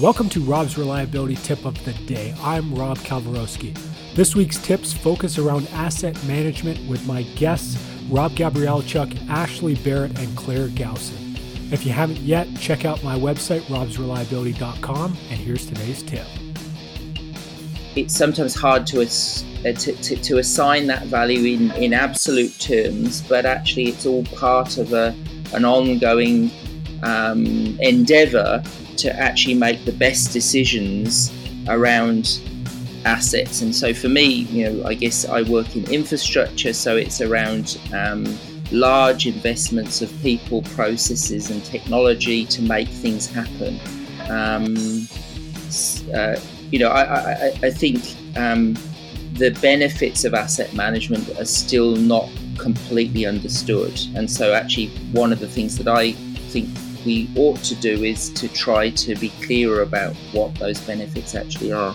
Welcome to Rob's Reliability Tip of the Day. I'm Rob Kalwarowski. This week's tips focus around asset management with my guests Rob Gabrielchuk, Ashley Barrett, and Claire Gowson. If you haven't yet, check out my website, robsreliability.com, and here's today's tip. It's sometimes hard to, uh, to, to, to assign that value in, in absolute terms, but actually, it's all part of a, an ongoing um, endeavor to actually make the best decisions around assets. And so for me, you know, I guess I work in infrastructure, so it's around um, large investments of people, processes, and technology to make things happen. Um, uh, you know, I, I, I think um, the benefits of asset management are still not completely understood. And so, actually, one of the things that I think we ought to do is to try to be clearer about what those benefits actually are.